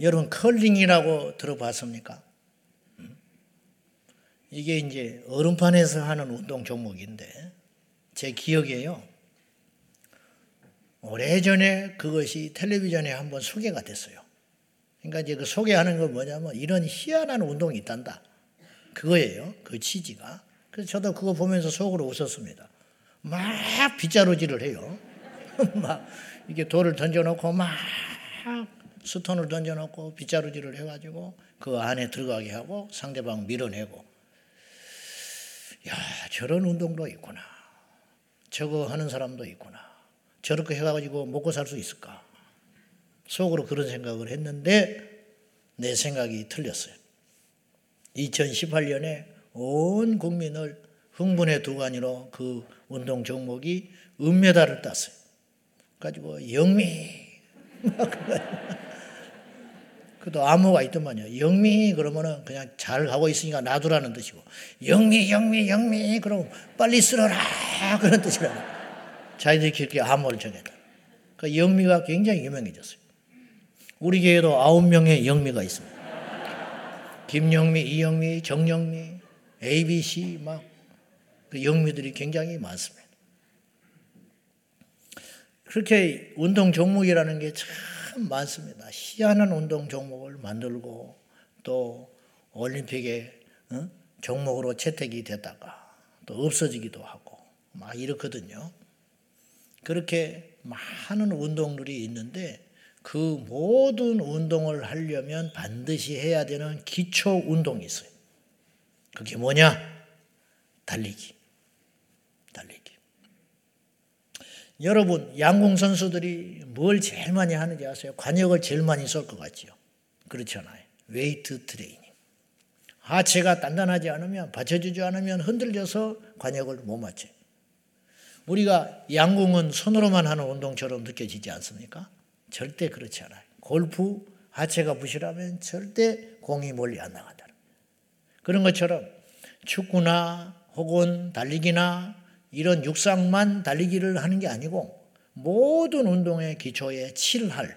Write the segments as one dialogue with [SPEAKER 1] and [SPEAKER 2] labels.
[SPEAKER 1] 여러분 컬링이라고 들어봤습니까? 음? 이게 이제 얼음판에서 하는 운동 종목인데 제 기억에요. 오래전에 그것이 텔레비전에 한번 소개가 됐어요. 그러니까 이제 그 소개하는 건 뭐냐면 이런 희한한 운동이 있단다. 그거예요. 그 취지가. 그래서 저도 그거 보면서 속으로 웃었습니다. 막 빗자루질을 해요. 막 이게 돌을 던져놓고 막 스톤을 던져놓고 빗자루질을 해가지고 그 안에 들어가게 하고 상대방 밀어내고 야 저런 운동도 있구나. 저거 하는 사람도 있구나. 저렇게 해가지고 먹고 살 수 있을까? 속으로 그런 생각을 했는데 내 생각이 틀렸어요. 2018년에 온 국민을 흥분의 두간이로 그 운동 종목이 은메달을 땄어요. 가지고 영미 그도 암호가 있더만요. 영미 그러면은 그냥 잘 가고 있으니까 놔두라는 뜻이고 영미 영미 영미 그럼 빨리 쓸어라 그런 뜻이라 자기들이 그렇게 암호를 정했다. 그 영미가 굉장히 유명해졌어요. 우리 교회도 아홉 명의 영미가 있습니다. 김영미, 이영미, 정영미, ABC 막 그 영미들이 굉장히 많습니다. 그렇게 운동 종목이라는 게참 많습니다. 희한한 운동 종목을 만들고 또 올림픽에 어? 종목으로 채택이 됐다가 또 없어지기도 하고 막 이렇거든요. 그렇게 많은 운동들이 있는데 그 모든 운동을 하려면 반드시 해야 되는 기초 운동이 있어요. 그게 뭐냐? 달리기. 여러분, 양궁 선수들이 뭘 제일 많이 하는지 아세요? 과녁을 제일 많이 쏠것 같지요? 그렇잖아요. 웨이트 트레이닝. 하체가 단단하지 않으면, 받쳐주지 않으면 흔들려서 과녁을 못 맞춰요. 우리가 양궁은 손으로만 하는 운동처럼 느껴지지 않습니까? 절대 그렇지 않아요. 골프 하체가 부실하면 절대 공이 멀리 안 나간다. 그런 것처럼 축구나 혹은 달리기나 이런 육상만 달리기를 하는 게 아니고 모든 운동의 기초에 7할,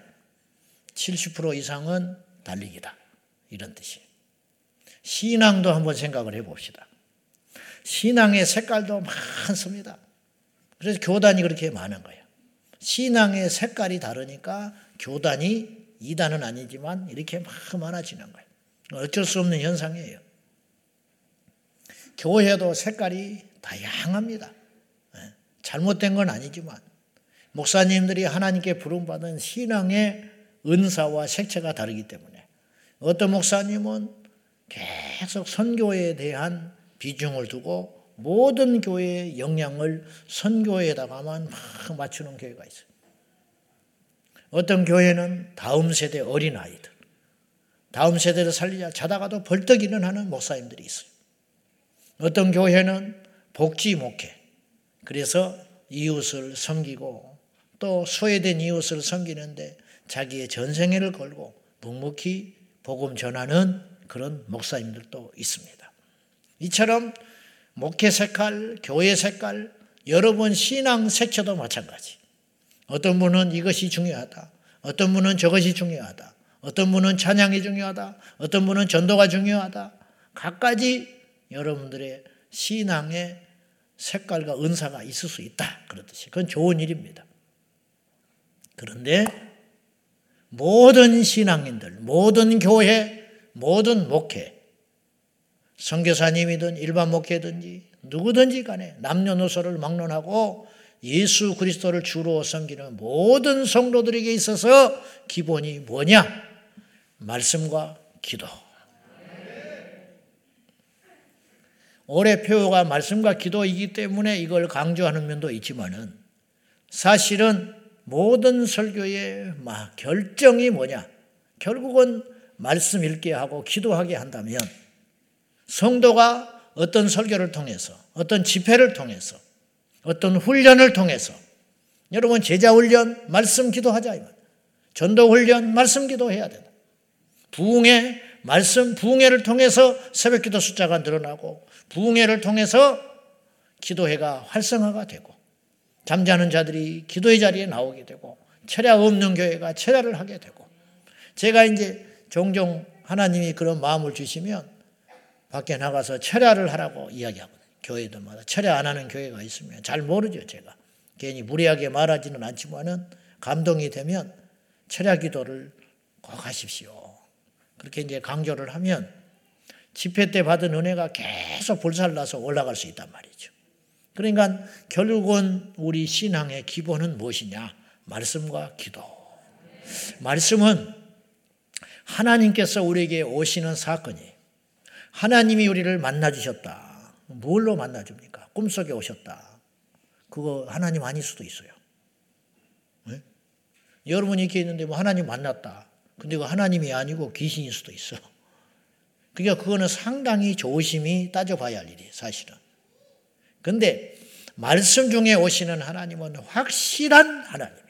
[SPEAKER 1] 70% 이상은 달리기다. 이런 뜻이에요. 신앙도 한번 생각을 해 봅시다. 신앙의 색깔도 많습니다. 그래서 교단이 그렇게 많은 거예요. 신앙의 색깔이 다르니까 교단이 이단은 아니지만 이렇게 막 많아지는 거예요. 어쩔 수 없는 현상이에요. 교회도 색깔이 다양합니다. 예, 잘못된 건 아니지만 목사님들이 하나님께 부름받은 신앙의 은사와 색채가 다르기 때문에 어떤 목사님은 계속 선교에 대한 비중을 두고 모든 교회의 영향을 선교에다가만 막 맞추는 교회가 있어요. 어떤 교회는 다음 세대 어린 아이들, 다음 세대를 살리자 자다가도 벌떡 일어나는 목사님들이 있어요. 어떤 교회는 복지 목회, 그래서 이웃을 섬기고 또 소외된 이웃을 섬기는데 자기의 전생애를 걸고 묵묵히 복음 전하는 그런 목사님들도 있습니다. 이처럼 목회 색깔, 교회 색깔, 여러분 신앙 색채도 마찬가지. 어떤 분은 이것이 중요하다. 어떤 분은 저것이 중요하다. 어떤 분은 찬양이 중요하다. 어떤 분은 전도가 중요하다. 각가지 여러분들의 신앙의 색깔과 은사가 있을 수 있다. 그렇듯이. 그건 좋은 일입니다. 그런데 모든 신앙인들, 모든 교회, 모든 목회, 선교사님이든 일반 목회든지 누구든지 간에 남녀노소를 막론하고 예수 그리스도를 주로 섬기는 모든 성도들에게 있어서 기본이 뭐냐? 말씀과 기도. 올해 표가 말씀과 기도이기 때문에 이걸 강조하는 면도 있지만은 사실은 모든 설교의 결정이 뭐냐? 결국은 말씀 읽게 하고 기도하게 한다면 성도가 어떤 설교를 통해서, 어떤 집회를 통해서, 어떤 훈련을 통해서, 여러분 제자 훈련, 말씀 기도하자 전도 훈련, 말씀 기도해야 된다. 부흥회, 말씀 부흥회를 통해서 새벽 기도 숫자가 늘어나고 부흥회를 통해서 기도회가 활성화가 되고 잠자는 자들이 기도의 자리에 나오게 되고 철야 없는 교회가 철야를 하게 되고 제가 이제 종종 하나님이 그런 마음을 주시면 밖에 나가서 철야를 하라고 이야기하거든요. 교회들마다 철야 안 하는 교회가 있으면 잘 모르죠, 제가. 괜히 무리하게 말하지는 않지만은 감동이 되면 철야 기도를 꼭 하십시오. 그렇게 이제 강조를 하면 집회 때 받은 은혜가 계속 불살라서 올라갈 수 있단 말이죠. 그러니까 결국은 우리 신앙의 기본은 무엇이냐? 말씀과 기도. 말씀은 하나님께서 우리에게 오시는 사건이 하나님이 우리를 만나 주셨다. 뭘로 만나 줍니까? 꿈속에 오셨다. 그거 하나님 아닐 수도 있어요. 네? 여러분이 이렇게 있는데 뭐 하나님 만났다. 근데 그 하나님이 아니고 귀신일 수도 있어. 그러니까 그거는 상당히 조심히 따져봐야 할 일이에요, 사실은. 근데 말씀 중에 오시는 하나님은 확실한 하나님이에요.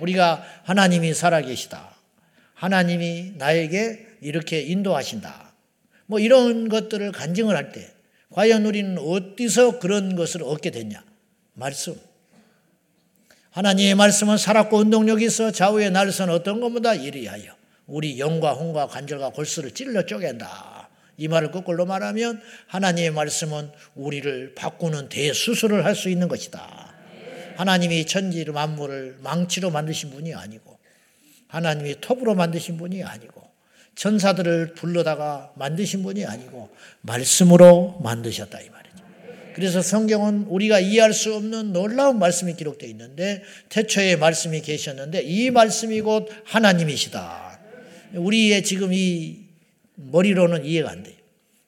[SPEAKER 1] 우리가 하나님이 살아계시다. 하나님이 나에게 이렇게 인도하신다. 뭐 이런 것들을 간증을 할 때, 과연 우리는 어디서 그런 것을 얻게 됐냐? 말씀. 하나님의 말씀은 살았고 운동력이 있어 좌우의 날선 어떤 것보다 이리하여 우리 영과 혼과 관절과 골수를 찔러 쪼갠다. 이 말을 거꾸로 말하면 하나님의 말씀은 우리를 바꾸는 대수술을 할 수 있는 것이다. 하나님이 천지 만물을 망치로 만드신 분이 아니고 하나님이 톱으로 만드신 분이 아니고 천사들을 불러다가 만드신 분이 아니고 말씀으로 만드셨다 이 말이죠. 그래서 성경은 우리가 이해할 수 없는 놀라운 말씀이 기록되어 있는데 태초에 말씀이 계셨는데 이 말씀이 곧 하나님이시다. 우리의 지금 이 머리로는 이해가 안 돼요.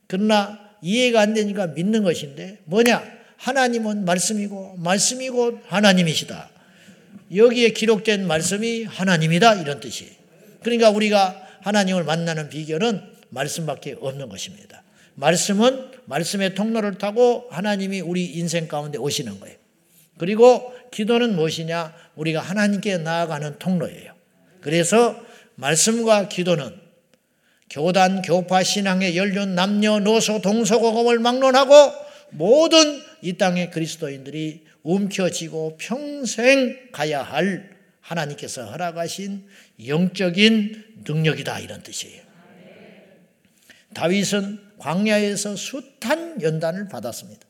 [SPEAKER 1] 그러나 이해가 안 되니까 믿는 것인데 뭐냐? 하나님은 말씀이고 말씀이고 하나님이시다. 여기에 기록된 말씀이 하나님이다 이런 뜻이에요. 그러니까 우리가 하나님을 만나는 비결은 말씀밖에 없는 것입니다. 말씀은 말씀의 통로를 타고 하나님이 우리 인생 가운데 오시는 거예요. 그리고 기도는 무엇이냐? 우리가 하나님께 나아가는 통로예요. 그래서 말씀과 기도는 교단, 교파, 신앙의 연륜, 남녀 노소, 동서고금을 막론하고 모든 이 땅의 그리스도인들이 움켜쥐고 평생 가야 할 하나님께서 허락하신 영적인 능력이다 이런 뜻이에요. 다윗은 광야에서 숱한 연단을 받았습니다.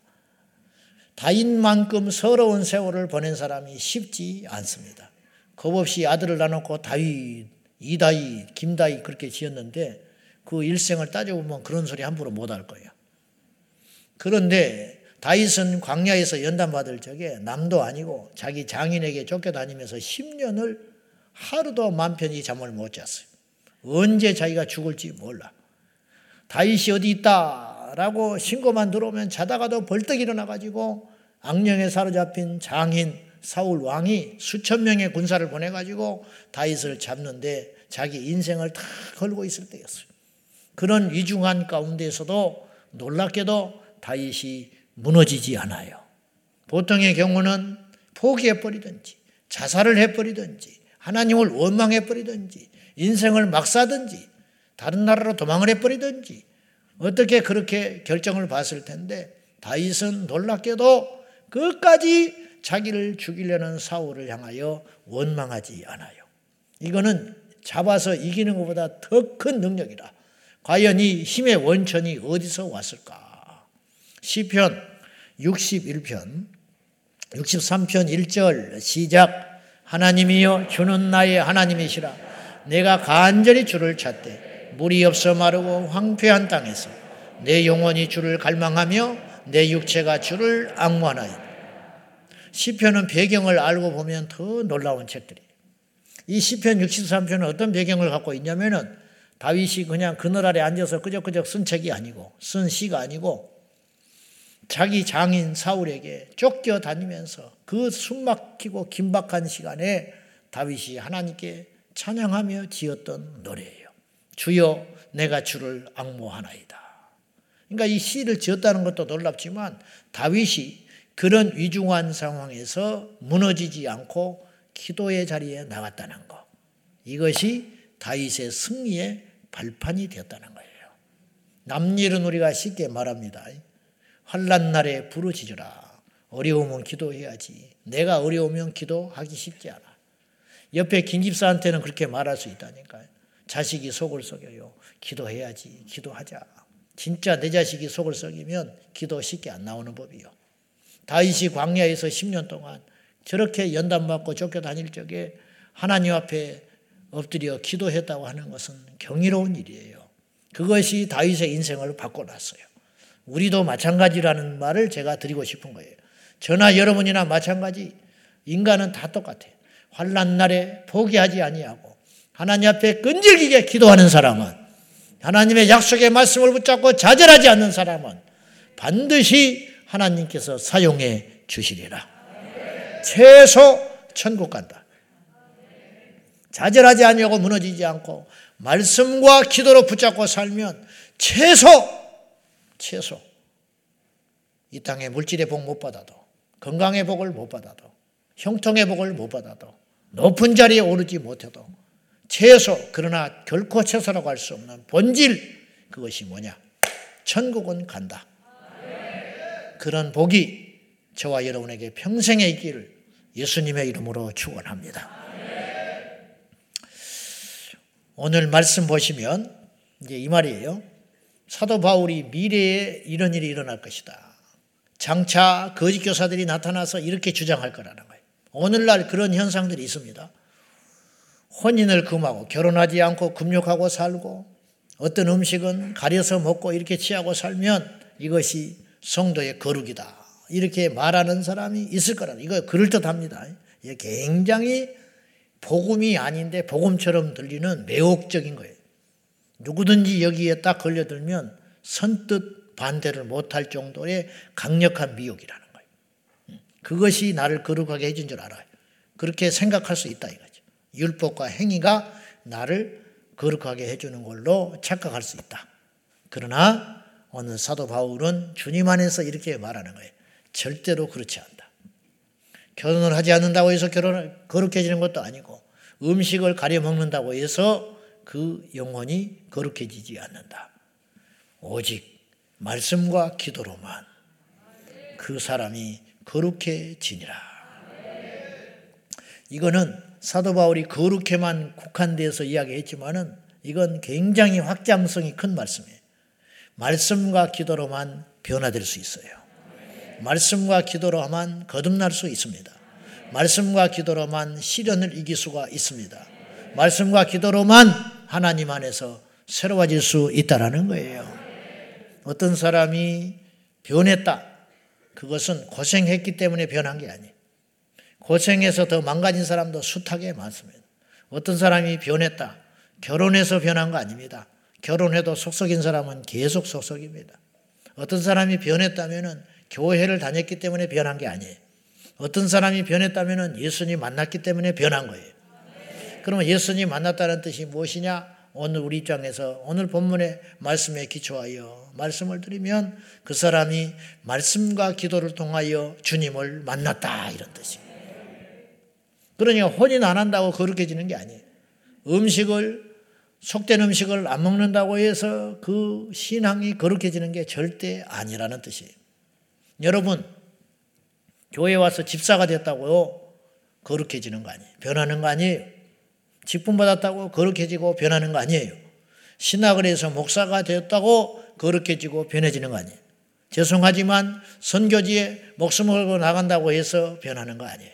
[SPEAKER 1] 다윗만큼 서러운 세월을 보낸 사람이 쉽지 않습니다. 겁없이 아들을 나놓고 다윗 이다희, 김다희 그렇게 지었는데 그 일생을 따져보면 그런 소리 함부로 못 할 거예요. 그런데 다윗은 광야에서 연단받을 적에 남도 아니고 자기 장인에게 쫓겨다니면서 10년을 하루도 맘 편히 잠을 못 잤어요. 언제 자기가 죽을지 몰라. 다윗이 어디 있다라고 신고만 들어오면 자다가도 벌떡 일어나가지고 악령에 사로잡힌 장인 사울 왕이 수천 명의 군사를 보내가지고 다윗을 잡는데 자기 인생을 다 걸고 있을 때였어요. 그런 위중한 가운데서도 놀랍게도 다윗이 무너지지 않아요. 보통의 경우는 포기해버리든지 자살을 해버리든지 하나님을 원망해버리든지 인생을 막 사든지 다른 나라로 도망을 해버리든지 어떻게 그렇게 결정을 봤을 텐데 다윗은 놀랍게도 끝까지 자기를 죽이려는 사울을 향하여 원망하지 않아요. 이거는 잡아서 이기는 것보다 더 큰 능력이다. 과연 이 힘의 원천이 어디서 왔을까? 시편 61편 63편 1절 시작 하나님이여 주는 나의 하나님이시라 내가 간절히 주를 찾되 물이 없어 마르고 황폐한 땅에서 내 영혼이 주를 갈망하며 내 육체가 주를 악무하나이다. 시편은 배경을 알고 보면 더 놀라운 책들이. 이 시편 63편은 어떤 배경을 갖고 있냐면은 다윗이 그냥 그늘 아래 앉아서 끄적끄적 쓴 책이 아니고 쓴 시가 아니고 자기 장인 사울에게 쫓겨 다니면서 그 숨막히고 긴박한 시간에 다윗이 하나님께 찬양하며 지었던 노래예요. 주여 내가 주를 악모하나이다. 그러니까 이 시를 지었다는 것도 놀랍지만 다윗이 그런 위중한 상황에서 무너지지 않고 기도의 자리에 나갔다는 것. 이것이 다윗의 승리의 발판이 되었다는 거예요. 남일은 우리가 쉽게 말합니다. 환란 날에 부르짖으라. 어려우면 기도해야지. 내가 어려우면 기도하기 쉽지 않아. 옆에 김 집사한테는 그렇게 말할 수 있다니까요. 자식이 속을 썩여요. 기도해야지. 기도하자. 진짜 내 자식이 속을 썩이면 기도 쉽게 안 나오는 법이요. 다윗이 광야에서 10년 동안 저렇게 연단 받고 쫓겨다닐 적에 하나님 앞에 엎드려 기도했다고 하는 것은 경이로운 일이에요. 그것이 다윗의 인생을 바꿔놨어요. 우리도 마찬가지라는 말을 제가 드리고 싶은 거예요. 저나 여러분이나 마찬가지. 인간은 다 똑같아요. 환란 날에 포기하지 아니하고 하나님 앞에 끈질기게 기도하는 사람은 하나님의 약속의 말씀을 붙잡고 좌절하지 않는 사람은 반드시 하나님께서 사용해 주시리라. 최소 천국 간다. 좌절하지 아니하고 무너지지 않고 말씀과 기도로 붙잡고 살면 최소 최소 이 땅에 물질의 복 못 받아도 건강의 복을 못 받아도 형통의 복을 못 받아도 높은 자리에 오르지 못해도 최소 그러나 결코 최소라고 할 수 없는 본질 그것이 뭐냐 천국은 간다 그런 복이 저와 여러분에게 평생에 있기를 예수님의 이름으로 축원합니다. 오늘 말씀 보시면 이제 이 말이에요. 사도 바울이 미래에 이런 일이 일어날 것이다. 장차 거짓 교사들이 나타나서 이렇게 주장할 거라는 거예요. 오늘날 그런 현상들이 있습니다. 혼인을 금하고 결혼하지 않고 금욕하고 살고 어떤 음식은 가려서 먹고 이렇게 취하고 살면 이것이 성도의 거룩이다. 이렇게 말하는 사람이 있을 거라. 이거 그럴듯합니다. 이게 굉장히 복음이 아닌데 복음처럼 들리는 매혹적인 거예요. 누구든지 여기에 딱 걸려들면 선뜻 반대를 못할 정도의 강력한 미혹이라는 거예요. 그것이 나를 거룩하게 해준 줄 알아요. 그렇게 생각할 수 있다 이거죠. 율법과 행위가 나를 거룩하게 해주는 걸로 착각할 수 있다. 그러나 오늘 사도 바울은 주님 안에서 이렇게 말하는 거예요. 절대로 그렇지 않다. 결혼을 하지 않는다고 해서 결혼을 거룩해지는 것도 아니고 음식을 가려 먹는다고 해서 그 영혼이 거룩해지지 않는다. 오직 말씀과 기도로만 그 사람이 거룩해지니라. 이거는 사도 바울이 거룩해만 국한돼서 이야기했지만은 이건 굉장히 확장성이 큰 말씀이에요. 말씀과 기도로만 변화될 수 있어요. 말씀과 기도로만 거듭날 수 있습니다. 말씀과 기도로만 시련을 이길 수가 있습니다. 말씀과 기도로만 하나님 안에서 새로워질 수 있다라는 거예요. 어떤 사람이 변했다. 그것은 고생했기 때문에 변한 게 아니에요. 고생해서 더 망가진 사람도 숱하게 많습니다. 어떤 사람이 변했다. 결혼해서 변한 거 아닙니다. 결혼해도 속썩인 사람은 계속 속썩입니다. 어떤 사람이 변했다면 교회를 다녔기 때문에 변한 게 아니에요. 어떤 사람이 변했다면 예수님 만났기 때문에 변한 거예요. 그러면 예수님 만났다는 뜻이 무엇이냐? 오늘 우리 입장에서 오늘 본문의 말씀에 기초하여 말씀을 드리면 그 사람이 말씀과 기도를 통하여 주님을 만났다 이런 뜻입니다. 그러니까 혼인 안 한다고 거룩해지는 게 아니에요. 음식을 속된 음식을 안 먹는다고 해서 그 신앙이 거룩해지는 게 절대 아니라는 뜻이에요. 여러분 교회 와서 집사가 됐다고요 거룩해지는 거 아니에요. 변하는 거 아니에요. 직분 받았다고 거룩해지고 변하는 거 아니에요. 신학을 해서 목사가 되었다고 거룩해지고 변해지는 거 아니에요. 죄송하지만 선교지에 목숨을 걸고 나간다고 해서 변하는 거 아니에요.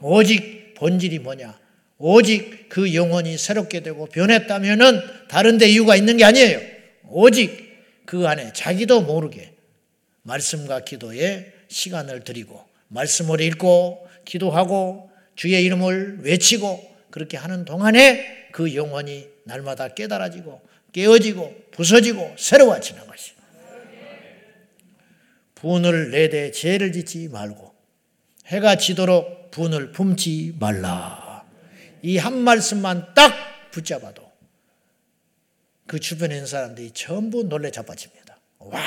[SPEAKER 1] 오직 본질이 뭐냐? 오직 그 영혼이 새롭게 되고 변했다면은 다른 데 이유가 있는 게 아니에요. 오직 그 안에 자기도 모르게 말씀과 기도에 시간을 드리고 말씀을 읽고 기도하고 주의 이름을 외치고 그렇게 하는 동안에 그 영혼이 날마다 깨달아지고 깨어지고 부서지고 새로워지는 것이. 분을 내대 죄를 짓지 말고 해가 지도록 분을 품지 말라. 이 한 말씀만 딱 붙잡아도 그 주변에 있는 사람들이 전부 놀래 자빠집니다. 와,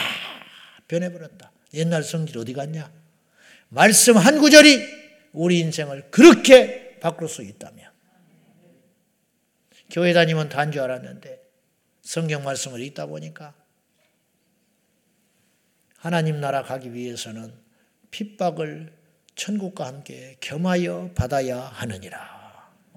[SPEAKER 1] 변해버렸다. 옛날 성질 어디 갔냐? 말씀 한 구절이 우리 인생을 그렇게 바꿀 수 있다면. 교회 다니면 다한줄 알았는데 성경 말씀을 읽다 보니까 하나님 나라 가기 위해서는 핍박을 천국과 함께 겸하여 받아야 하느니라.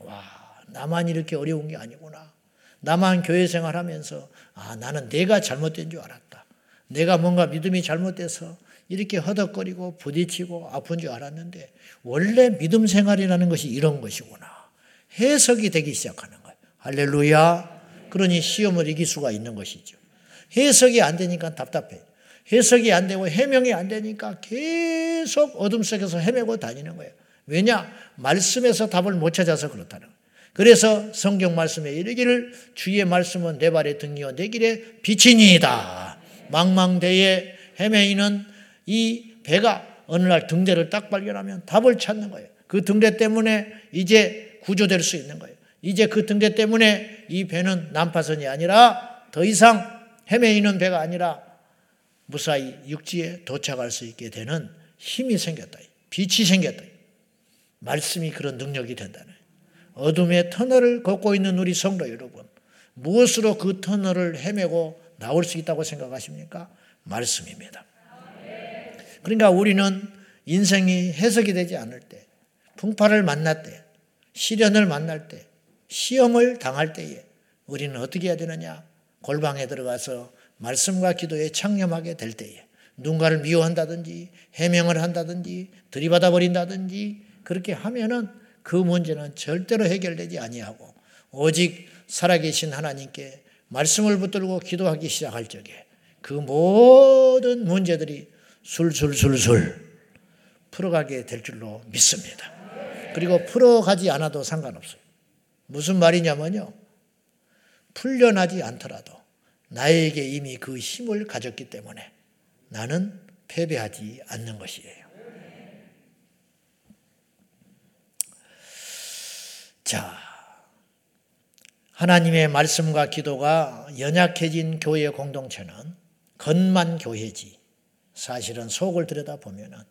[SPEAKER 1] 와, 나만 이렇게 어려운 게 아니구나. 나만 교회 생활하면서 아 나는 내가 잘못된 줄 알았다. 내가 뭔가 믿음이 잘못돼서 이렇게 허덕거리고 부딪히고 아픈 줄 알았는데 원래 믿음 생활이라는 것이 이런 것이구나. 해석이 되기 시작하는 거예요. 할렐루야. 그러니 시험을 이길 수가 있는 것이죠. 해석이 안 되니까 답답해. 해석이 안 되고 해명이 안 되니까 계속 어둠 속에서 헤매고 다니는 거예요. 왜냐? 말씀에서 답을 못 찾아서 그렇다는 거예요. 그래서 성경 말씀에 이르기를 주의 말씀은 내 발의 등이요 내 길에 빛이니이다. 망망대에 헤매이는 이 배가 어느 날 등대를 딱 발견하면 답을 찾는 거예요. 그 등대 때문에 이제 구조될 수 있는 거예요. 이제 그 등대 때문에 이 배는 난파선이 아니라 더 이상 헤매이는 배가 아니라 무사히 육지에 도착할 수 있게 되는 힘이 생겼다. 빛이 생겼다. 말씀이 그런 능력이 된다는 어둠의 터널을 걷고 있는 우리 성도 여러분, 무엇으로 그 터널을 헤매고 나올 수 있다고 생각하십니까? 말씀입니다. 그러니까 우리는 인생이 해석이 되지 않을 때, 풍파를 만날 때, 시련을 만날 때, 시험을 당할 때에 우리는 어떻게 해야 되느냐? 골방에 들어가서 말씀과 기도에 창념하게 될 때에 누군가를 미워한다든지 해명을 한다든지 들이받아 버린다든지 그렇게 하면은 그 문제는 절대로 해결되지 아니하고 오직 살아계신 하나님께 말씀을 붙들고 기도하기 시작할 적에 그 모든 문제들이 술술술술 풀어가게 될 줄로 믿습니다. 그리고 풀어가지 않아도 상관없어요. 무슨 말이냐면요. 풀려나지 않더라도 나에게 이미 그 힘을 가졌기 때문에 나는 패배하지 않는 것이에요. 자, 하나님의 말씀과 기도가 연약해진 교회 공동체는 겉만 교회지 사실은 속을 들여다보면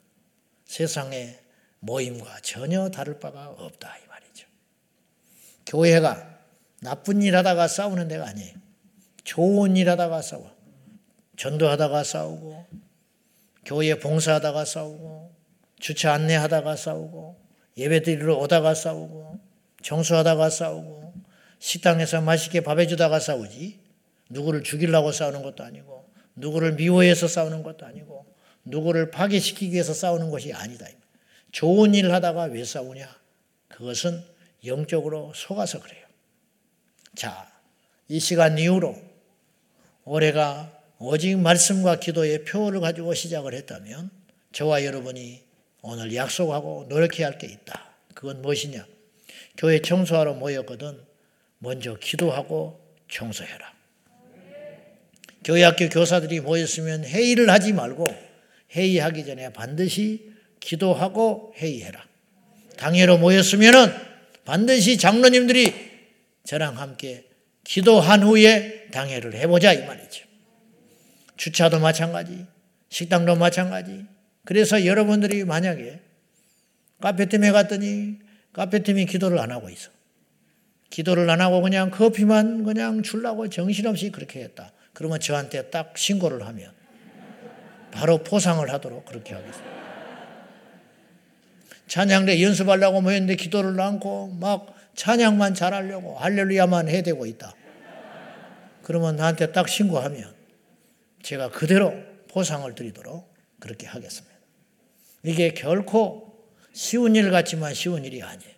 [SPEAKER 1] 세상의 모임과 전혀 다를 바가 없다 이 말이죠. 교회가 나쁜 일 하다가 싸우는 데가 아니에요. 좋은 일 하다가 싸워. 전도하다가 싸우고, 교회 봉사하다가 싸우고, 주차 안내하다가 싸우고, 예배 드리러 오다가 싸우고, 청소하다가 싸우고, 식당에서 맛있게 밥 해 주다가 싸우지. 누구를 죽이려고 싸우는 것도 아니고, 누구를 미워해서 싸우는 것도 아니고, 누구를 파괴시키기 위해서 싸우는 것이 아니다. 좋은 일 하다가 왜 싸우냐? 그것은 영적으로 속아서 그래요. 자, 이 시간 이후로 올해가 오직 말씀과 기도의 표를 가지고 시작을 했다면 저와 여러분이 오늘 약속하고 노력해야 할 게 있다. 그건 무엇이냐? 교회 청소하러 모였거든 먼저 기도하고 청소해라. 교회 학교 교사들이 모였으면 회의를 하지 말고 회의하기 전에 반드시 기도하고 회의해라. 당회로 모였으면 반드시 장로님들이 저랑 함께 기도한 후에 당회를 해보자 이 말이죠. 주차도 마찬가지, 식당도 마찬가지. 그래서 여러분들이 만약에 카페팀에 갔더니 카페팀이 기도를 안 하고 있어. 기도를 안 하고 그냥 커피만 그냥 주려고 정신없이 그렇게 했다. 그러면 저한테 딱 신고를 하면 바로 포상을 하도록 그렇게 하겠습니다. 찬양대 연습하려고 모였는데 기도를 않고 막 찬양만 잘하려고 할렐루야만 해대고 있다. 그러면 나한테 딱 신고하면 제가 그대로 보상을 드리도록 그렇게 하겠습니다. 이게 결코 쉬운 일 같지만 쉬운 일이 아니에요.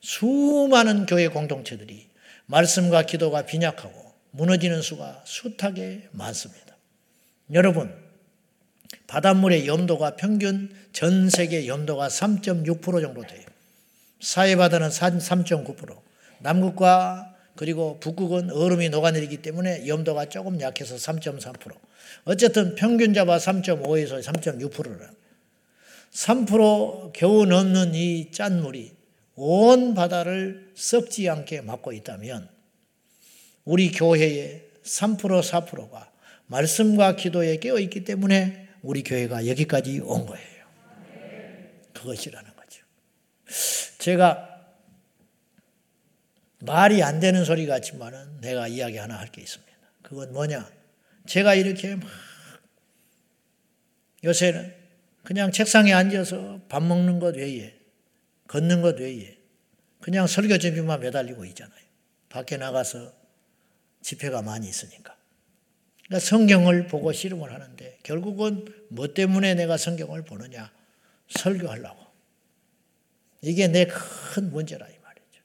[SPEAKER 1] 수많은 교회 공동체들이 말씀과 기도가 빈약하고 무너지는 수가 숱하게 많습니다. 여러분, 바닷물의 염도가 평균 전 세계 염도가 3.6% 정도 돼요. 사해 바다는 3.9%, 남극과 그리고 북극은 얼음이 녹아내리기 때문에 염도가 조금 약해서 3.3%. 어쨌든 평균 잡아 3.5에서 3.6%라. 3% 겨우 넘는 이 짠물이 온 바다를 썩지 않게 막고 있다면 우리 교회의 3% 4%가 말씀과 기도에 깨어 있기 때문에 우리 교회가 여기까지 온 거예요. 그것이라는 거죠. 제가 말이 안 되는 소리 같지만은 내가 이야기 하나 할 게 있습니다. 그건 뭐냐? 제가 이렇게 막 요새는 그냥 책상에 앉아서 밥 먹는 것 외에 걷는 것 외에 그냥 설교 준비만 매달리고 있잖아요. 밖에 나가서 집회가 많이 있으니까. 그러니까 성경을 보고 씨름을 하는데 결국은 뭐 때문에 내가 성경을 보느냐? 설교하려고. 이게 내 큰 문제라 이 말이죠.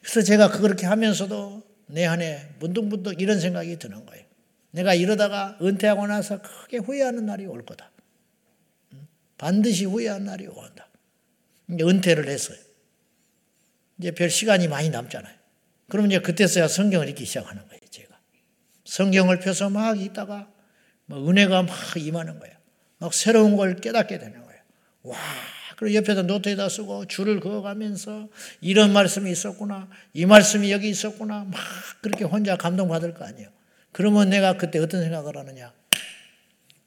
[SPEAKER 1] 그래서 제가 그렇게 하면서도 내 안에 문득문득 이런 생각이 드는 거예요. 내가 이러다가 은퇴하고 나서 크게 후회하는 날이 올 거다. 반드시 후회하는 날이 온다. 이제 은퇴를 했어요. 이제 별 시간이 많이 남잖아요. 그럼 이제 그때서야 성경을 읽기 시작하는 거예요, 제가. 성경을 펴서 막 읽다가 뭐 은혜가 막 임하는 거예요. 막 새로운 걸 깨닫게 되는 거예요. 와, 그리고 옆에다 노트에다 쓰고 줄을 그어가면서 이런 말씀이 있었구나. 이 말씀이 여기 있었구나. 막 그렇게 혼자 감동받을 거 아니에요. 그러면 내가 그때 어떤 생각을 하느냐.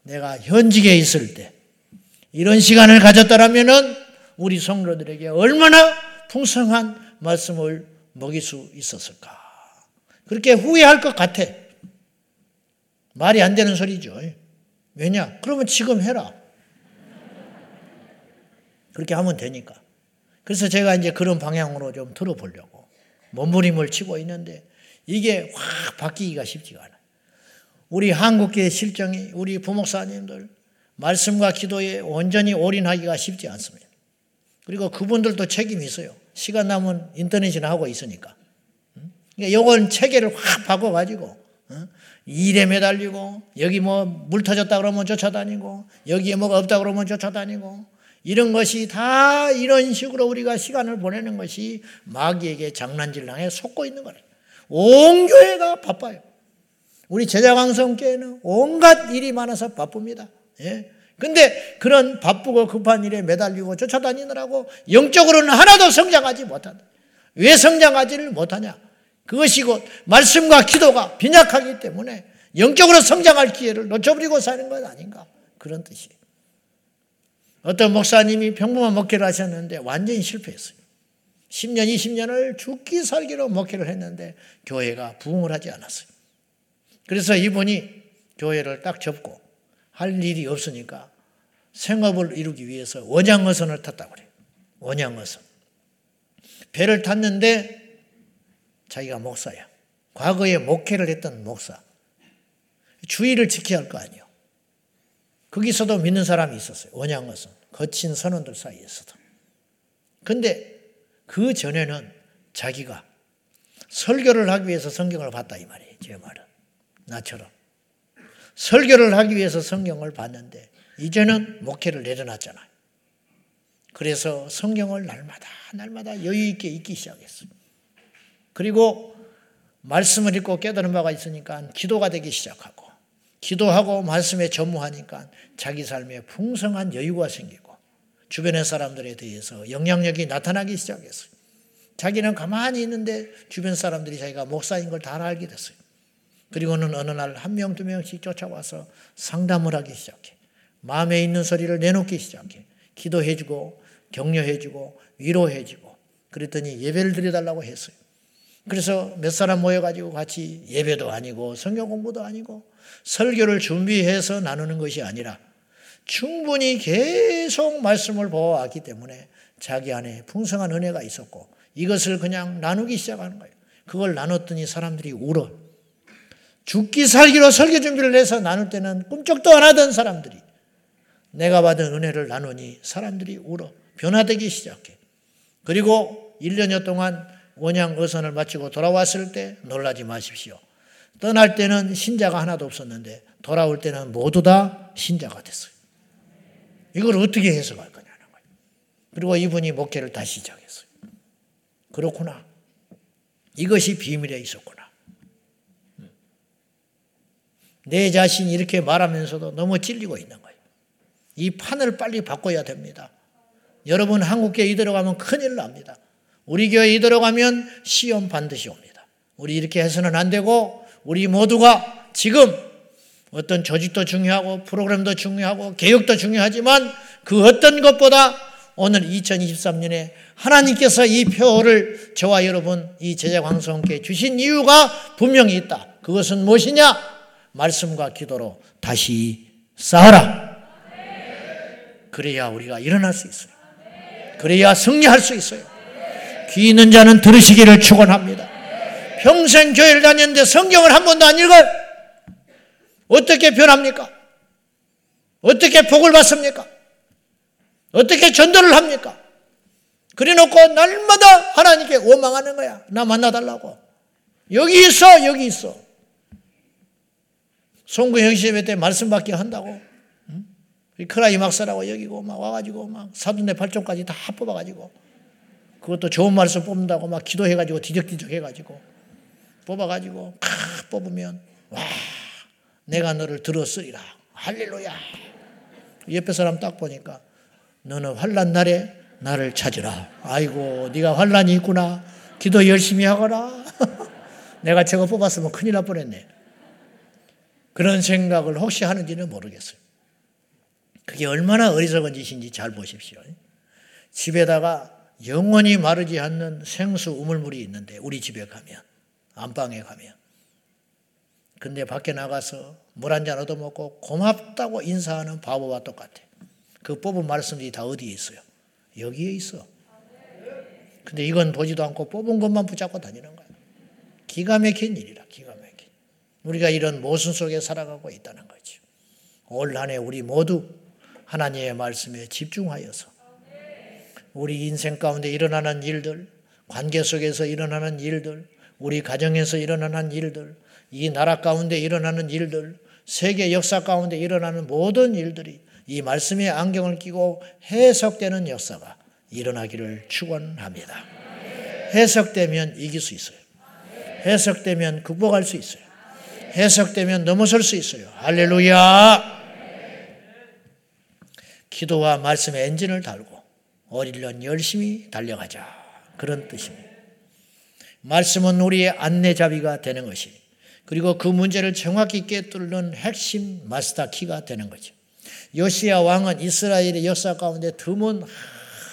[SPEAKER 1] 내가 현직에 있을 때 이런 시간을 가졌더라면은 우리 성도들에게 얼마나 풍성한 말씀을 먹일 수 있었을까. 그렇게 후회할 것 같아. 말이 안 되는 소리죠. 왜냐? 그러면 지금 해라. 그렇게 하면 되니까. 그래서 제가 이제 그런 방향으로 좀 들어보려고 몸부림을 치고 있는데 이게 확 바뀌기가 쉽지가 않아요. 우리 한국계 실정이 우리 부목사님들 말씀과 기도에 온전히 올인하기가 쉽지 않습니다. 그리고 그분들도 책임이 있어요. 시간 남은 인터넷이나 하고 있으니까. 그러니까 이건 체계를 확 바꿔가지고 일에 매달리고 여기 뭐 물 터졌다 그러면 쫓아다니고 여기에 뭐가 없다 그러면 쫓아다니고 이런 것이 다 이런 식으로 우리가 시간을 보내는 것이 마귀에게 장난질랑에 속고 있는 거예요. 온 교회가 바빠요. 우리 제자광성교회는 온갖 일이 많아서 바쁩니다. 예. 근데 그런 바쁘고 급한 일에 매달리고 쫓아다니느라고 영적으로는 하나도 성장하지 못한다. 왜 성장하지를 못하냐? 그것이 곧 말씀과 기도가 빈약하기 때문에 영적으로 성장할 기회를 놓쳐버리고 사는 것 아닌가? 그런 뜻이에요. 어떤 목사님이 평범한 목회를 하셨는데 완전히 실패했어요. 10년, 20년을 죽기 살기로 목회를 했는데 교회가 부흥을 하지 않았어요. 그래서 이분이 교회를 딱 접고 할 일이 없으니까 생업을 이루기 위해서 원양어선을 탔다고 그래요. 원양어선. 배를 탔는데 자기가 목사야. 과거에 목회를 했던 목사. 주의를 지켜야 할 거 아니에요. 거기서도 믿는 사람이 있었어요. 원양어선. 거친 선원들 사이에서도. 근데 그 전에는 자기가 설교를 하기 위해서 성경을 봤다 이 말이에요. 제 말은. 나처럼. 설교를 하기 위해서 성경을 봤는데 이제는 목회를 내려놨잖아요. 그래서 성경을 날마다 날마다 여유 있게 읽기 시작했어요. 그리고 말씀을 읽고 깨달은 바가 있으니까 기도가 되기 시작하고 기도하고 말씀에 전무하니까 자기 삶에 풍성한 여유가 생기고 주변의 사람들에 대해서 영향력이 나타나기 시작했어요. 자기는 가만히 있는데 주변 사람들이 자기가 목사인 걸 다 알게 됐어요. 그리고는 어느 날 한 명, 두 명씩 쫓아와서 상담을 하기 시작해. 마음에 있는 소리를 내놓기 시작해. 기도해주고, 격려해주고, 위로해주고. 그랬더니 예배를 드려달라고 했어요. 그래서 몇 사람 모여가지고 같이 예배도 아니고 성경 공부도 아니고 설교를 준비해서 나누는 것이 아니라 충분히 계속 말씀을 보아왔기 때문에 자기 안에 풍성한 은혜가 있었고 이것을 그냥 나누기 시작하는 거예요. 그걸 나눴더니 사람들이 울어. 죽기 살기로 설교 준비를 해서 나눌 때는 꿈쩍도 안 하던 사람들이 내가 받은 은혜를 나누니 사람들이 울어. 변화되기 시작해. 그리고 1년여 동안 원양 어선을 마치고 돌아왔을 때 놀라지 마십시오. 떠날 때는 신자가 하나도 없었는데 돌아올 때는 모두 다 신자가 됐어요. 이걸 어떻게 해석할 거냐는 거예요. 그리고 이분이 목회를 다시 시작했어요. 그렇구나. 이것이 비밀에 있었구나. 내 자신이 이렇게 말하면서도 너무 찔리고 있는 거예요. 이 판을 빨리 바꿔야 됩니다. 여러분 한국교회 이대로 가면 큰일 납니다. 우리 교회 이대로 가면 시험 반드시 옵니다. 우리 이렇게 해서는 안 되고 우리 모두가 지금 어떤 조직도 중요하고 프로그램도 중요하고 개혁도 중요하지만 그 어떤 것보다 오늘 2023년에 하나님께서 이 표를 저와 여러분 이 제자광성께 주신 이유가 분명히 있다. 그것은 무엇이냐? 말씀과 기도로 다시 쌓아라. 그래야 우리가 일어날 수 있어요. 그래야 승리할 수 있어요. 귀 있는 자는 들으시기를 축원합니다. 평생 교회를 다녔는데 성경을 한 번도 안 읽어? 어떻게 변합니까? 어떻게 복을 받습니까? 어떻게 전도를 합니까? 그래 놓고 날마다 하나님께 원망하는 거야. 나 만나달라고. 여기 있어, 여기 있어. 송구 형시예배 때 말씀 받게 한다고. 응? 크라이 막사라고 여기고 막 와가지고 막 사돈네 발전까지 다 뽑아가지고 그것도 좋은 말씀 뽑는다고 막 기도해가지고 뒤적뒤적 해가지고 뽑아가지고 팍 뽑으면 와 내가 너를 들었으리라. 할렐루야. 옆에 사람 딱 보니까 너는 환란 날에 나를 찾으라. 아이고 네가 환란이 있구나. 기도 열심히 하거라. 내가 저거 뽑았으면 큰일 날 뻔했네 그런 생각을 혹시 하는지는 모르겠어요 그게 얼마나 어리석은 짓인지 잘 보십시오 집에다가 영원히 마르지 않는 생수 우물물이 있는데 우리 집에 가면 안방에 가면 근데 밖에 나가서 물 한 잔 얻어먹고 고맙다고 인사하는 바보와 똑같아. 그 뽑은 말씀들이 다 어디에 있어요? 여기에 있어. 근데 이건 보지도 않고 뽑은 것만 붙잡고 다니는 거야. 기가 막힌 일이라, 기가. 우리가 이런 모순 속에 살아가고 있다는 거죠. 올 한 해 우리 모두 하나님의 말씀에 집중하여서 우리 인생 가운데 일어나는 일들, 관계 속에서 일어나는 일들, 우리 가정에서 일어나는 일들, 이 나라 가운데 일어나는 일들, 세계 역사 가운데 일어나는 모든 일들이 이 말씀의 안경을 끼고 해석되는 역사가 일어나기를 축원합니다. 해석되면 이길 수 있어요. 해석되면 극복할 수 있어요. 해석되면 넘어설 수 있어요. 할렐루야! 기도와 말씀의 엔진을 달고 어릴 년 열심히 달려가자. 그런 뜻입니다. 말씀은 우리의 안내자비가 되는 것이 그리고 그 문제를 정확히 꿰뚫는 핵심 마스터 키가 되는 거죠. 요시야 왕은 이스라엘의 역사 가운데 드문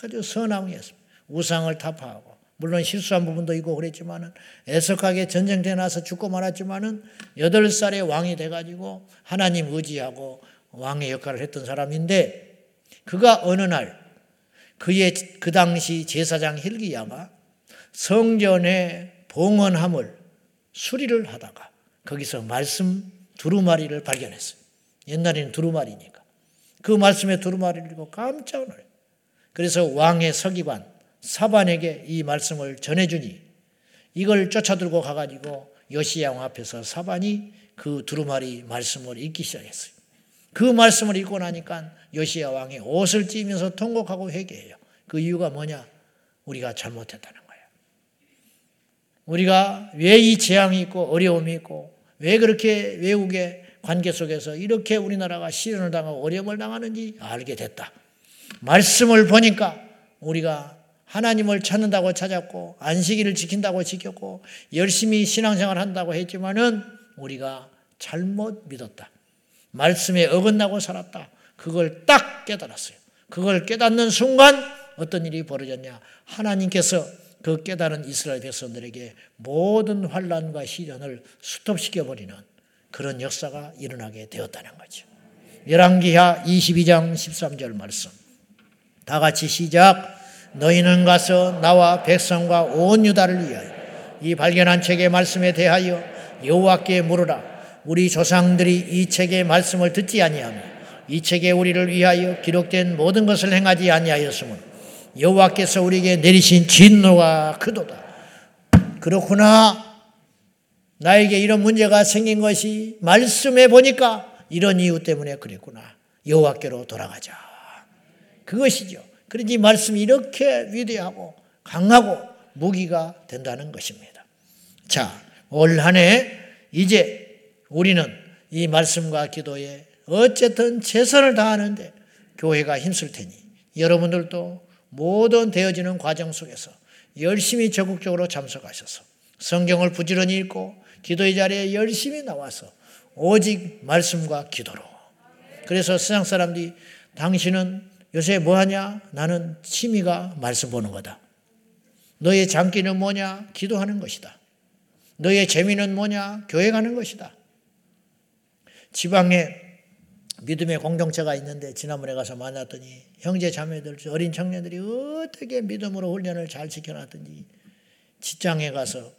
[SPEAKER 1] 아주 선한 왕이었습니다. 우상을 타파하고 물론 실수한 부분도 있고 그랬지만은 애석하게 전쟁때 나서 죽고 말았지만은 여덟 살의 왕이 돼가지고 하나님 의지하고 왕의 역할을 했던 사람인데 그가 어느 날 그의 그 당시 제사장 힐기야가 성전의 봉헌함을 수리를 하다가 거기서 말씀 두루마리를 발견했어요. 옛날에는 두루마리니까. 그 말씀의 두루마리를 읽고 깜짝 놀라요. 그래서 왕의 서기관 사반에게 이 말씀을 전해주니 이걸 쫓아들고 가가지고 요시야 왕 앞에서 사반이 그 두루마리 말씀을 읽기 시작했어요. 그 말씀을 읽고 나니까 요시야 왕이 옷을 찌면서 통곡하고 회개해요. 그 이유가 뭐냐? 우리가 잘못했다는 거예요. 우리가 왜 이 재앙이 있고 어려움이 있고 왜 그렇게 외국의 관계 속에서 이렇게 우리나라가 시련을 당하고 어려움을 당하는지 알게 됐다. 말씀을 보니까 우리가 하나님을 찾는다고 찾았고 안식일을 지킨다고 지켰고 열심히 신앙생활 한다고 했지만은 우리가 잘못 믿었다. 말씀에 어긋나고 살았다. 그걸 딱 깨달았어요. 그걸 깨닫는 순간 어떤 일이 벌어졌냐? 하나님께서 그 깨달은 이스라엘 백성들에게 모든 환란과 시련을 스톱시켜 버리는 그런 역사가 일어나게 되었다는 거죠. 열왕기하 22장 13절 말씀. 다 같이 시작. 너희는 가서 나와 백성과 온 유다를 위하여 이 발견한 책의 말씀에 대하여 여호와께 물으라. 우리 조상들이 이 책의 말씀을 듣지 아니하며 이 책에 우리를 위하여 기록된 모든 것을 행하지 아니하였으므로 여호와께서 우리에게 내리신 진노가 크도다. 그렇구나. 나에게 이런 문제가 생긴 것이 말씀해 보니까 이런 이유 때문에 그랬구나. 여호와께로 돌아가자. 그것이죠. 그러니 말씀이 이렇게 위대하고 강하고 무기가 된다는 것입니다. 자, 올 한 해 이제 우리는 이 말씀과 기도에 어쨌든 최선을 다하는데 교회가 힘쓸 테니 여러분들도 모든 되어지는 과정 속에서 열심히 적극적으로 참석하셔서 성경을 부지런히 읽고 기도의 자리에 열심히 나와서 오직 말씀과 기도로. 그래서 세상 사람들이 당신은 요새 뭐 하냐? 나는 취미가 말씀 보는 거다. 너의 장기는 뭐냐? 기도하는 것이다. 너의 재미는 뭐냐? 교회 가는 것이다. 지방에 믿음의 공동체가 있는데 지난번에 가서 만났더니 형제 자매들 어린 청년들이 어떻게 믿음으로 훈련을 잘 시켜놨든지 직장에 가서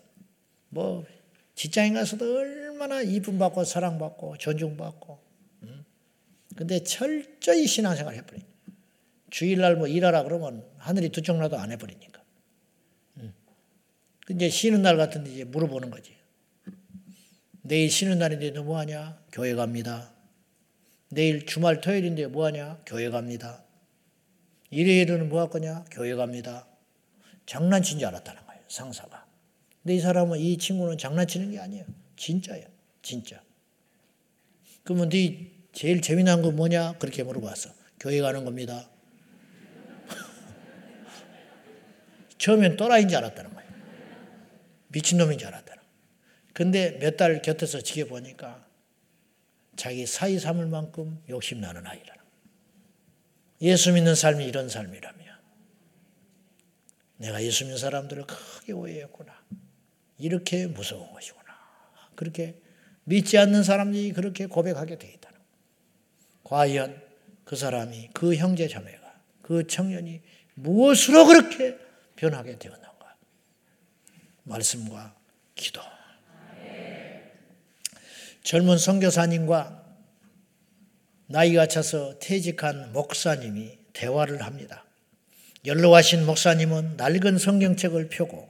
[SPEAKER 1] 뭐 직장인 가서도 얼마나 이쁨 받고 사랑받고 존중받고. 근데 철저히 신앙생활 해버리니. 주일날 뭐 일하라 그러면 하늘이 두쪽 나도 안 해버리니까. 이제 쉬는 날 같은데 이제 물어보는 거지. 내일 쉬는 날인데 너 뭐하냐? 교회 갑니다. 내일 주말 토요일인데 뭐하냐? 교회 갑니다. 일요일은 뭐 할 거냐? 교회 갑니다. 장난친 줄 알았다는 거예요. 상사가. 근데 이 사람은 이 친구는 장난치는 게 아니에요. 진짜예요. 진짜. 그러면 네 제일 재미난 거 뭐냐? 그렇게 물어봤어. 교회 가는 겁니다. 처음엔 또라이인 줄 알았다는 거예요. 미친놈인 줄 알았다는 거예요. 근데 몇 달 곁에서 지켜보니까 자기 사이 삼을 만큼 욕심나는 아이라는 예수 믿는 삶이 이런 삶이라면 내가 예수 믿는 사람들을 크게 오해했구나. 이렇게 무서운 것이구나. 그렇게 믿지 않는 사람들이 그렇게 고백하게 되어 있다는 과연 그 사람이 그 형제 자매가 그 청년이 무엇으로 그렇게 변하게 되었는가? 말씀과 기도. 젊은 선교사님과 나이가 차서 퇴직한 목사님이 대화를 합니다. 연로하신 목사님은 낡은 성경책을 펴고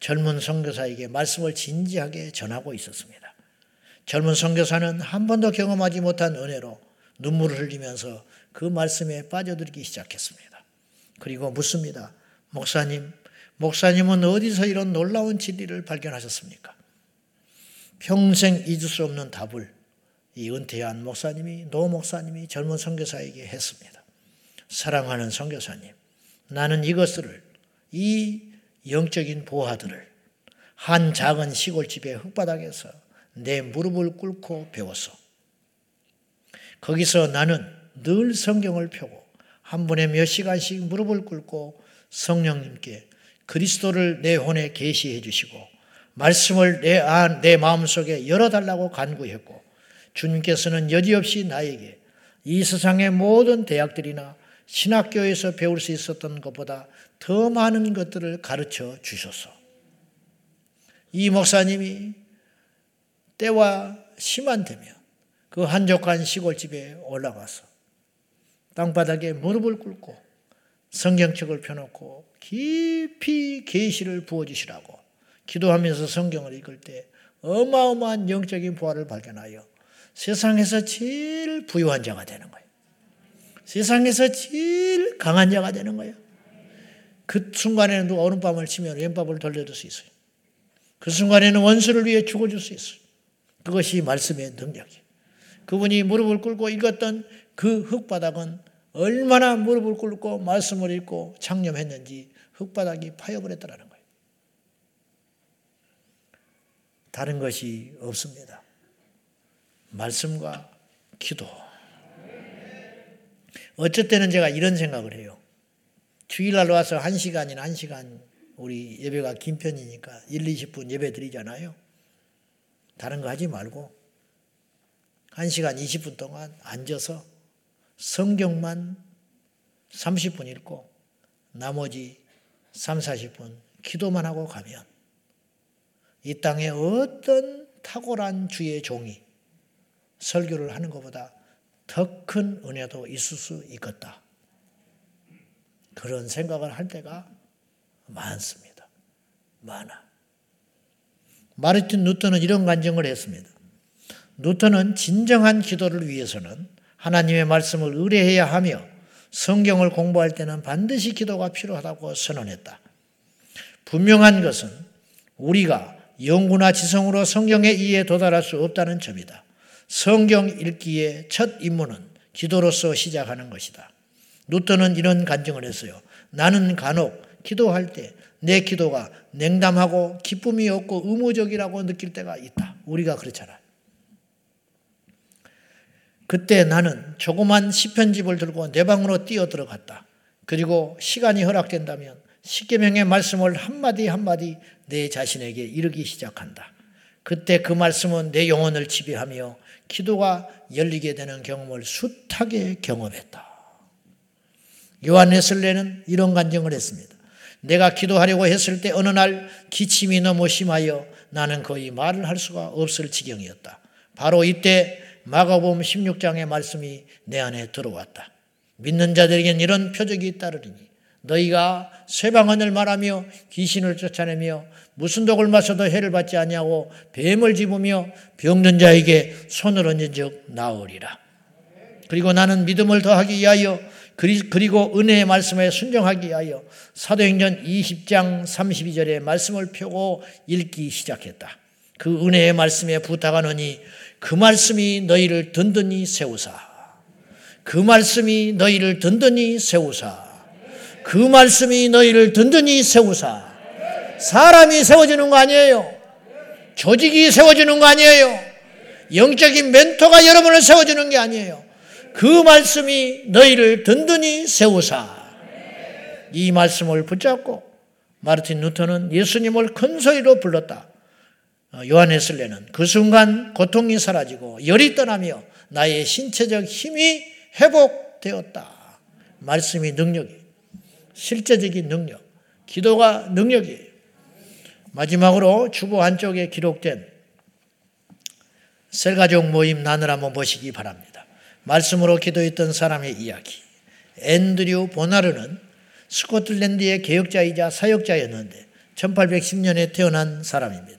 [SPEAKER 1] 젊은 선교사에게 말씀을 진지하게 전하고 있었습니다. 젊은 선교사는 한 번도 경험하지 못한 은혜로 눈물을 흘리면서 그 말씀에 빠져들기 시작했습니다. 그리고 묻습니다. 목사님, 목사님은 어디서 이런 놀라운 진리를 발견하셨습니까? 평생 잊을 수 없는 답을 이 은퇴한 목사님이 노 목사님이 젊은 선교사에게 했습니다. 사랑하는 선교사님, 나는 이것을 이 영적인 보화들을 한 작은 시골집의 흙바닥에서 내 무릎을 꿇고 배웠어. 거기서 나는 늘 성경을 펴고 한 번에 몇 시간씩 무릎을 꿇고 성령님께 그리스도를 내 혼에 계시해 주시고 말씀을 내 안, 내 마음속에 열어달라고 간구했고 주님께서는 여지없이 나에게 이 세상의 모든 대학들이나 신학교에서 배울 수 있었던 것보다 더 많은 것들을 가르쳐 주셨어. 이 목사님이 때와 시만 되면 그 한적한 시골집에 올라가서 땅바닥에 무릎을 꿇고 성경책을 펴놓고 깊이 계시를 부어주시라고 기도하면서 성경을 읽을 때 어마어마한 영적인 부활을 발견하여 세상에서 제일 부유한 자가 되는 거예요. 세상에서 제일 강한 자가 되는 거예요. 그 순간에는 오른밤을 치면 왼밤을 돌려줄 수 있어요. 그 순간에는 원수를 위해 죽어줄 수 있어요. 그것이 말씀의 능력이에요. 그분이 무릎을 꿇고 읽었던 그 흙바닥은 얼마나 무릎을 꿇고 말씀을 읽고 창념했는지 흙바닥이 파여버렸다는 거예요. 다른 것이 없습니다. 말씀과 기도. 어쩔 때는 제가 이런 생각을 해요. 주일날 와서 한 시간이나 한 시간 우리 예배가 긴 편이니까 1, 20분 예배 드리잖아요. 다른 거 하지 말고 한 시간 20분 동안 앉아서 성경만 30분 읽고 나머지 3, 40분 기도만 하고 가면 이 땅에 어떤 탁월한 주의 종이 설교를 하는 것보다 더 큰 은혜도 있을 수 있겠다. 그런 생각을 할 때가 많습니다. 많아. 마르틴 루터는 이런 간증을 했습니다. 루터는 진정한 기도를 위해서는 하나님의 말씀을 의뢰해야 하며 성경을 공부할 때는 반드시 기도가 필요하다고 선언했다. 분명한 것은 우리가 영구나 지성으로 성경의 이해에 도달할 수 없다는 점이다. 성경 읽기의 첫 임무는 기도로서 시작하는 것이다. 루터는 이런 간증을 했어요. 나는 간혹 기도할 때 내 기도가 냉담하고 기쁨이 없고 의무적이라고 느낄 때가 있다. 우리가 그렇잖아. 그때 나는 조그만 시편집을 들고 내 방으로 뛰어 들어갔다. 그리고 시간이 허락된다면 십계명의 말씀을 한마디 한마디 내 자신에게 이르기 시작한다. 그때 그 말씀은 내 영혼을 지배하며 기도가 열리게 되는 경험을 숱하게 경험했다. 요한 웨슬레는 이런 간증을 했습니다. 내가 기도하려고 했을 때 어느 날 기침이 너무 심하여 나는 거의 말을 할 수가 없을 지경이었다. 바로 이때 마가복음 16장의 말씀이 내 안에 들어왔다. 믿는 자들에겐 이런 표적이 따르리니 너희가 쇠방언을 말하며 귀신을 쫓아내며 무슨 독을 마셔도 해를 받지 아니하고 뱀을 집으며 병든 자에게 손을 얹은 즉 나으리라. 그리고 나는 믿음을 더하기 위하여 그리고 은혜의 말씀에 순종하기 위하여 사도행전 20장 32절의 말씀을 펴고 읽기 시작했다. 그 은혜의 말씀에 부탁하노니 그 말씀이 너희를 든든히 세우사. 그 말씀이 너희를 든든히 세우사. 그 말씀이 너희를 든든히 세우사. 사람이 세워지는 거 아니에요. 조직이 세워지는 거 아니에요. 영적인 멘토가 여러분을 세워주는 게 아니에요. 그 말씀이 너희를 든든히 세우사. 이 말씀을 붙잡고 마르틴 루터는 예수님을 큰 소리로 불렀다. 어, 요한에슬레는 그 순간 고통이 사라지고 열이 떠나며 나의 신체적 힘이 회복되었다. 말씀이 능력이 실제적인 능력, 기도가 능력이에요. 마지막으로 주보 한쪽에 기록된 셀가족 모임 난을 한번 보시기 바랍니다. 말씀으로 기도했던 사람의 이야기. 앤드류 보나르는 스코틀랜드의 개혁자이자 사역자였는데 1810년에 태어난 사람입니다.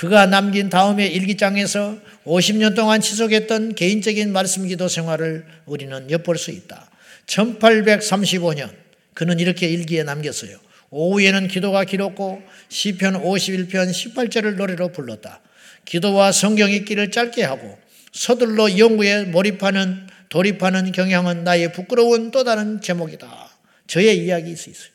[SPEAKER 1] 그가 남긴 다음의 일기장에서 50년 동안 지속했던 개인적인 말씀 기도 생활을 우리는 엿볼 수 있다. 1835년 그는 이렇게 일기에 남겼어요. 오후에는 기도가 길었고 시편 51편 18절을 노래로 불렀다. 기도와 성경 읽기를 짧게 하고 서둘러 연구에 몰입하는 돌입하는 경향은 나의 부끄러운 또 다른 제목이다. 저의 이야기일 수 있어요.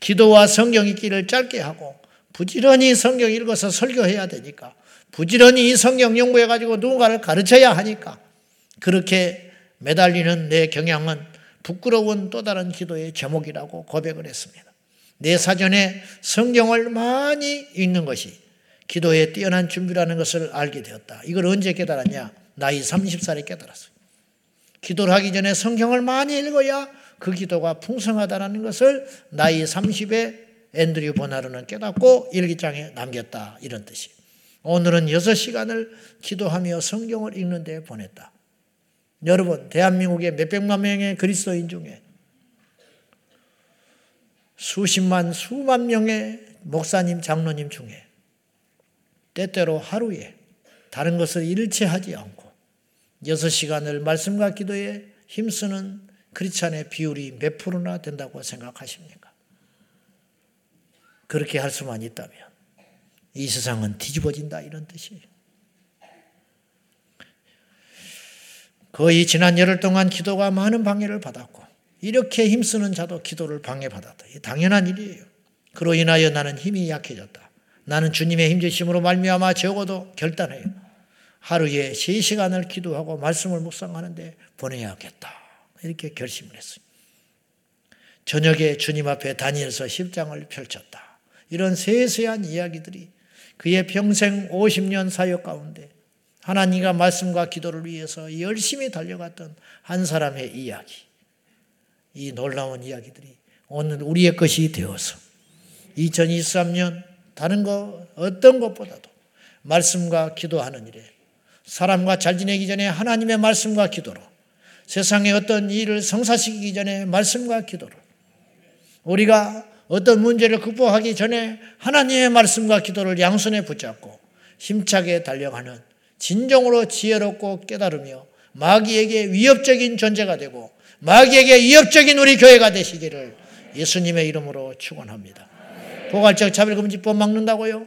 [SPEAKER 1] 기도와 성경 읽기를 짧게 하고 부지런히 성경 읽어서 설교해야 되니까 부지런히 성경 연구해 가지고 누군가를 가르쳐야 하니까 그렇게 매달리는 내 경향은 부끄러운 또 다른 기도의 제목이라고 고백을 했습니다. 내 사전에 성경을 많이 읽는 것이 기도에 뛰어난 준비라는 것을 알게 되었다. 이걸 언제 깨달았냐? 나이 30살에 깨달았어요. 기도를 하기 전에 성경을 많이 읽어야 그 기도가 풍성하다는 것을 나이 30에 앤드류 보나르는 깨닫고 일기장에 남겼다. 이런 뜻이. 오늘은 6시간을 기도하며 성경을 읽는 데 보냈다. 여러분, 대한민국의 몇백만 명의 그리스도인 중에 수십만, 수만 명의 목사님, 장로님 중에 때때로 하루에 다른 것을 일체하지 않고 6시간을 말씀과 기도에 힘쓰는 크리스찬의 비율이 몇 프로나 된다고 생각하십니까? 그렇게 할 수만 있다면 이 세상은 뒤집어진다 이런 뜻이에요. 거의 지난 열흘 동안 기도가 많은 방해를 받았고 이렇게 힘쓰는 자도 기도를 방해받았다. 당연한 일이에요. 그로 인하여 나는 힘이 약해졌다. 나는 주님의 힘주심으로 말미암아 적어도 결단해요. 하루에 3시간을 기도하고 말씀을 묵상하는데 보내야겠다. 이렇게 결심을 했어요. 저녁에 주님 앞에 다니엘서 10장을 펼쳤다. 이런 세세한 이야기들이 그의 평생 50년 사역 가운데 하나님과 말씀과 기도를 위해서 열심히 달려갔던 한 사람의 이야기. 이 놀라운 이야기들이 오늘 우리의 것이 되어서 2023년 다른 거 어떤 것보다도 말씀과 기도하는 일에 사람과 잘 지내기 전에 하나님의 말씀과 기도로 세상의 어떤 일을 성사시키기 전에 말씀과 기도로 우리가 어떤 문제를 극복하기 전에 하나님의 말씀과 기도를 양손에 붙잡고 힘차게 달려가는 진정으로 지혜롭고 깨달으며 마귀에게 위협적인 존재가 되고 마귀에게 위협적인 우리 교회가 되시기를 예수님의 이름으로 축원합니다. 포괄적 차별금지법 막는다고요?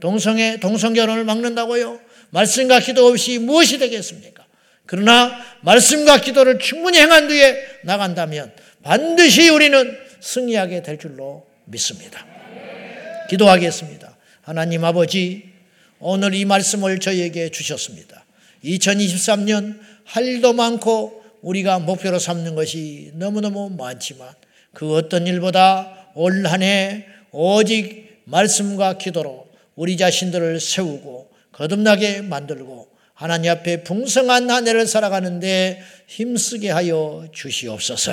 [SPEAKER 1] 동성애 동성결혼을 막는다고요? 말씀과 기도 없이 무엇이 되겠습니까? 그러나 말씀과 기도를 충분히 행한 뒤에 나간다면 반드시 우리는 승리하게 될 줄로 믿습니다. 기도하겠습니다. 하나님 아버지, 오늘 이 말씀을 저희에게 주셨습니다. 2023년 할 일도 많고 우리가 목표로 삼는 것이 너무너무 많지만 그 어떤 일보다 올 한 해 오직 말씀과 기도로 우리 자신들을 세우고 거듭나게 만들고 하나님 앞에 풍성한 한 해를 살아가는데 힘쓰게 하여 주시옵소서.